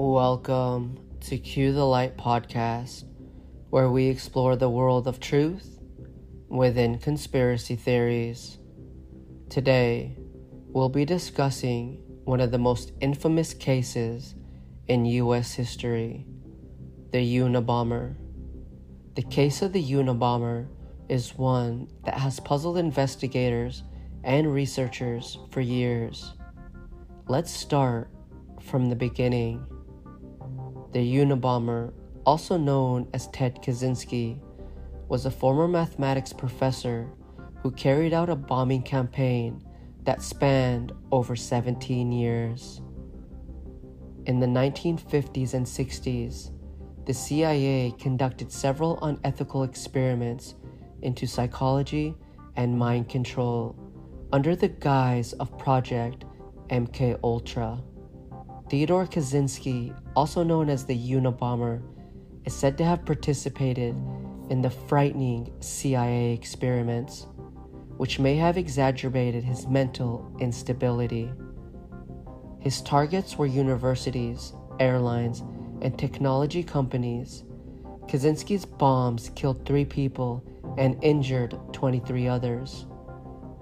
Welcome to Cue the Light podcast, where we explore the world of truth within conspiracy theories. Today, we'll be discussing one of the most infamous cases in U.S. history the Unabomber. The case of the Unabomber is one that has puzzled investigators and researchers for years. Let's start from the beginning. The Unabomber, also known as Ted Kaczynski, was a former mathematics professor who carried out a bombing campaign that spanned over 17 years. In the 1950s and 60s, the CIA conducted several unethical experiments into psychology and mind control under the guise of Project MK Ultra. Theodore Kaczynski, also known as the Unabomber, is said to have participated in the frightening CIA experiments, which may have exacerbated his mental instability. His targets were universities, airlines, and technology companies. Kaczynski's bombs killed three people and injured 23 others.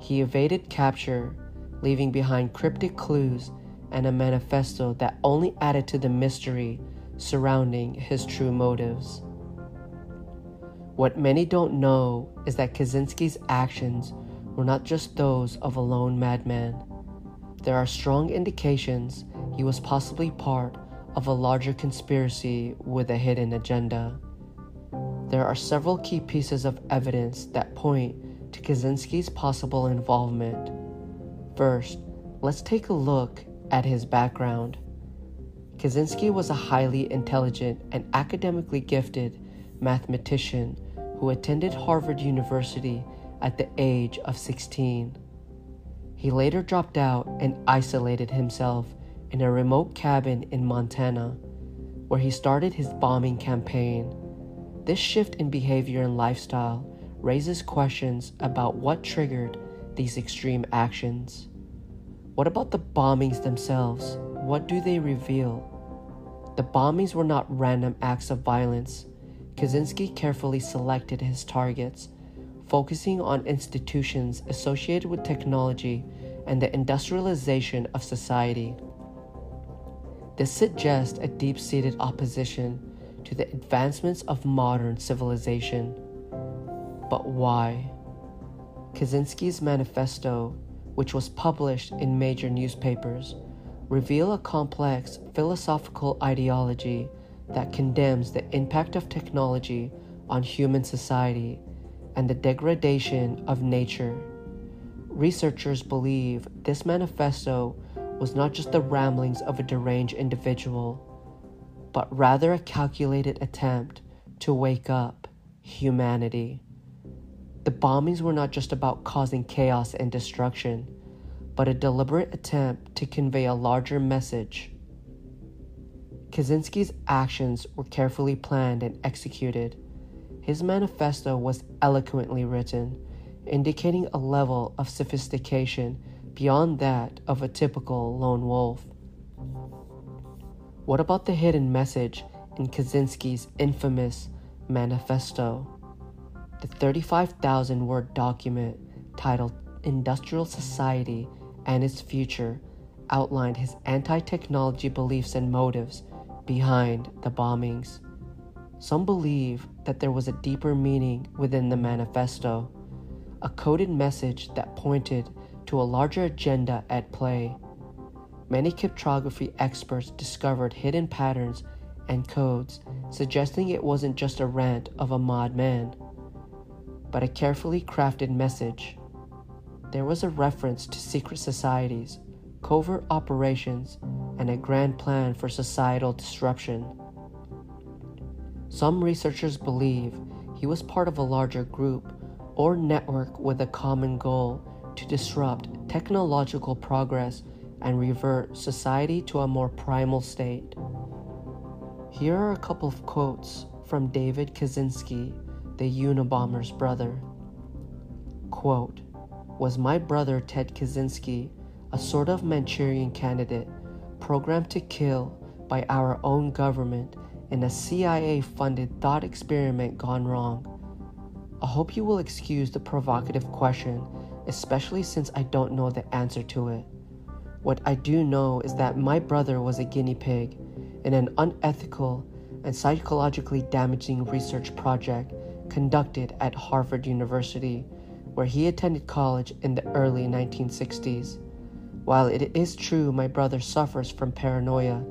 He evaded capture, leaving behind cryptic clues and a manifesto that only added to the mystery surrounding his true motives. What many don't know is that Kaczynski's actions were not just those of a lone madman. There are strong indications he was possibly part of a larger conspiracy with a hidden agenda. There are several key pieces of evidence that point to Kaczynski's possible involvement. First, let's take a look at his background. Kaczynski was a highly intelligent and academically gifted mathematician who attended Harvard University at the age of 16. He later dropped out and isolated himself in a remote cabin in Montana, where he started his bombing campaign. This shift in behavior and lifestyle raises questions about what triggered these extreme actions. What about the bombings themselves? What do they reveal? The bombings were not random acts of violence. Kaczynski carefully selected his targets, focusing on institutions associated with technology and the industrialization of society. This suggests a deep seated opposition to the advancements of modern civilization. But why? Kaczynski's manifesto which was published in major newspapers, reveal a complex philosophical ideology that condemns the impact of technology on human society and the degradation of nature. Researchers believe this manifesto was not just the ramblings of a deranged individual, but rather a calculated attempt to wake up humanity. The bombings were not just about causing chaos and destruction, but a deliberate attempt to convey a larger message. Kaczynski's actions were carefully planned and executed. His manifesto was eloquently written, indicating a level of sophistication beyond that of a typical lone wolf. What about the hidden message in Kaczynski's infamous manifesto? The 35,000 word document titled Industrial Society and Its Future outlined his anti technology beliefs and motives behind the bombings. Some believe that there was a deeper meaning within the manifesto, a coded message that pointed to a larger agenda at play. Many cryptography experts discovered hidden patterns and codes, suggesting it wasn't just a rant of a madman but a carefully crafted message. There was a reference to secret societies, covert operations, and a grand plan for societal disruption. Some researchers believe he was part of a larger group or network with a common goal to disrupt technological progress and revert society to a more primal state. Here are a couple of quotes from David Kaczynski the Unabomber's brother. Quote, was my brother Ted Kaczynski a sort of Manchurian candidate programmed to kill by our own government in a CIA funded thought experiment gone wrong? I hope you will excuse the provocative question, especially since I don't know the answer to it. What I do know is that my brother was a guinea pig in an unethical and psychologically damaging research project conducted at Harvard University, where he attended college in the early 1960s. While it is true my brother suffers from paranoia,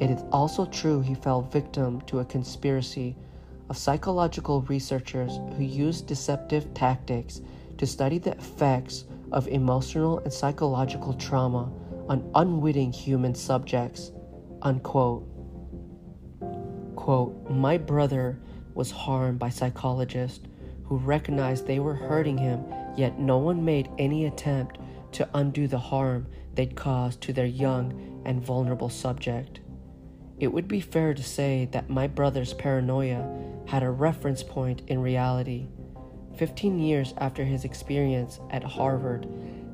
it is also true he fell victim to a conspiracy of psychological researchers who used deceptive tactics to study the effects of emotional and psychological trauma on unwitting human subjects. Unquote. Quote, My brother was harmed by psychologists who recognized they were hurting him, yet no one made any attempt to undo the harm they'd caused to their young and vulnerable subject. It would be fair to say that my brother's paranoia had a reference point in reality. Fifteen years after his experience at Harvard,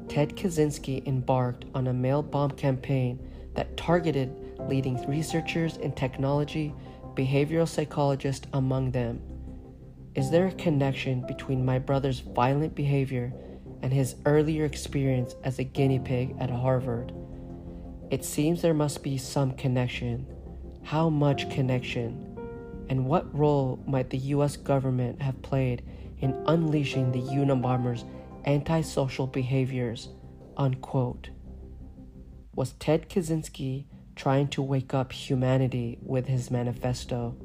Ted Kaczynski embarked on a mail bomb campaign that targeted leading researchers in technology, behavioral psychologists among them. Is there a connection between my brother's violent behavior and his earlier experience as a guinea pig at Harvard? It seems there must be some connection. How much connection? And what role might the US government have played in unleashing the Unabomber's antisocial behaviors? Unquote. Was Ted Kaczynski trying to wake up humanity with his manifesto?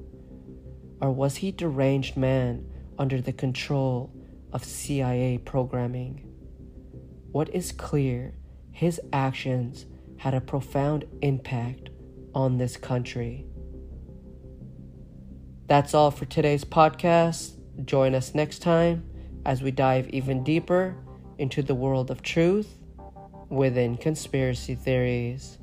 Or was he deranged man under the control of CIA programming? What is clear, his actions had a profound impact on this country. That's all for today's podcast. Join us next time as we dive even deeper into the world of truth within conspiracy theories.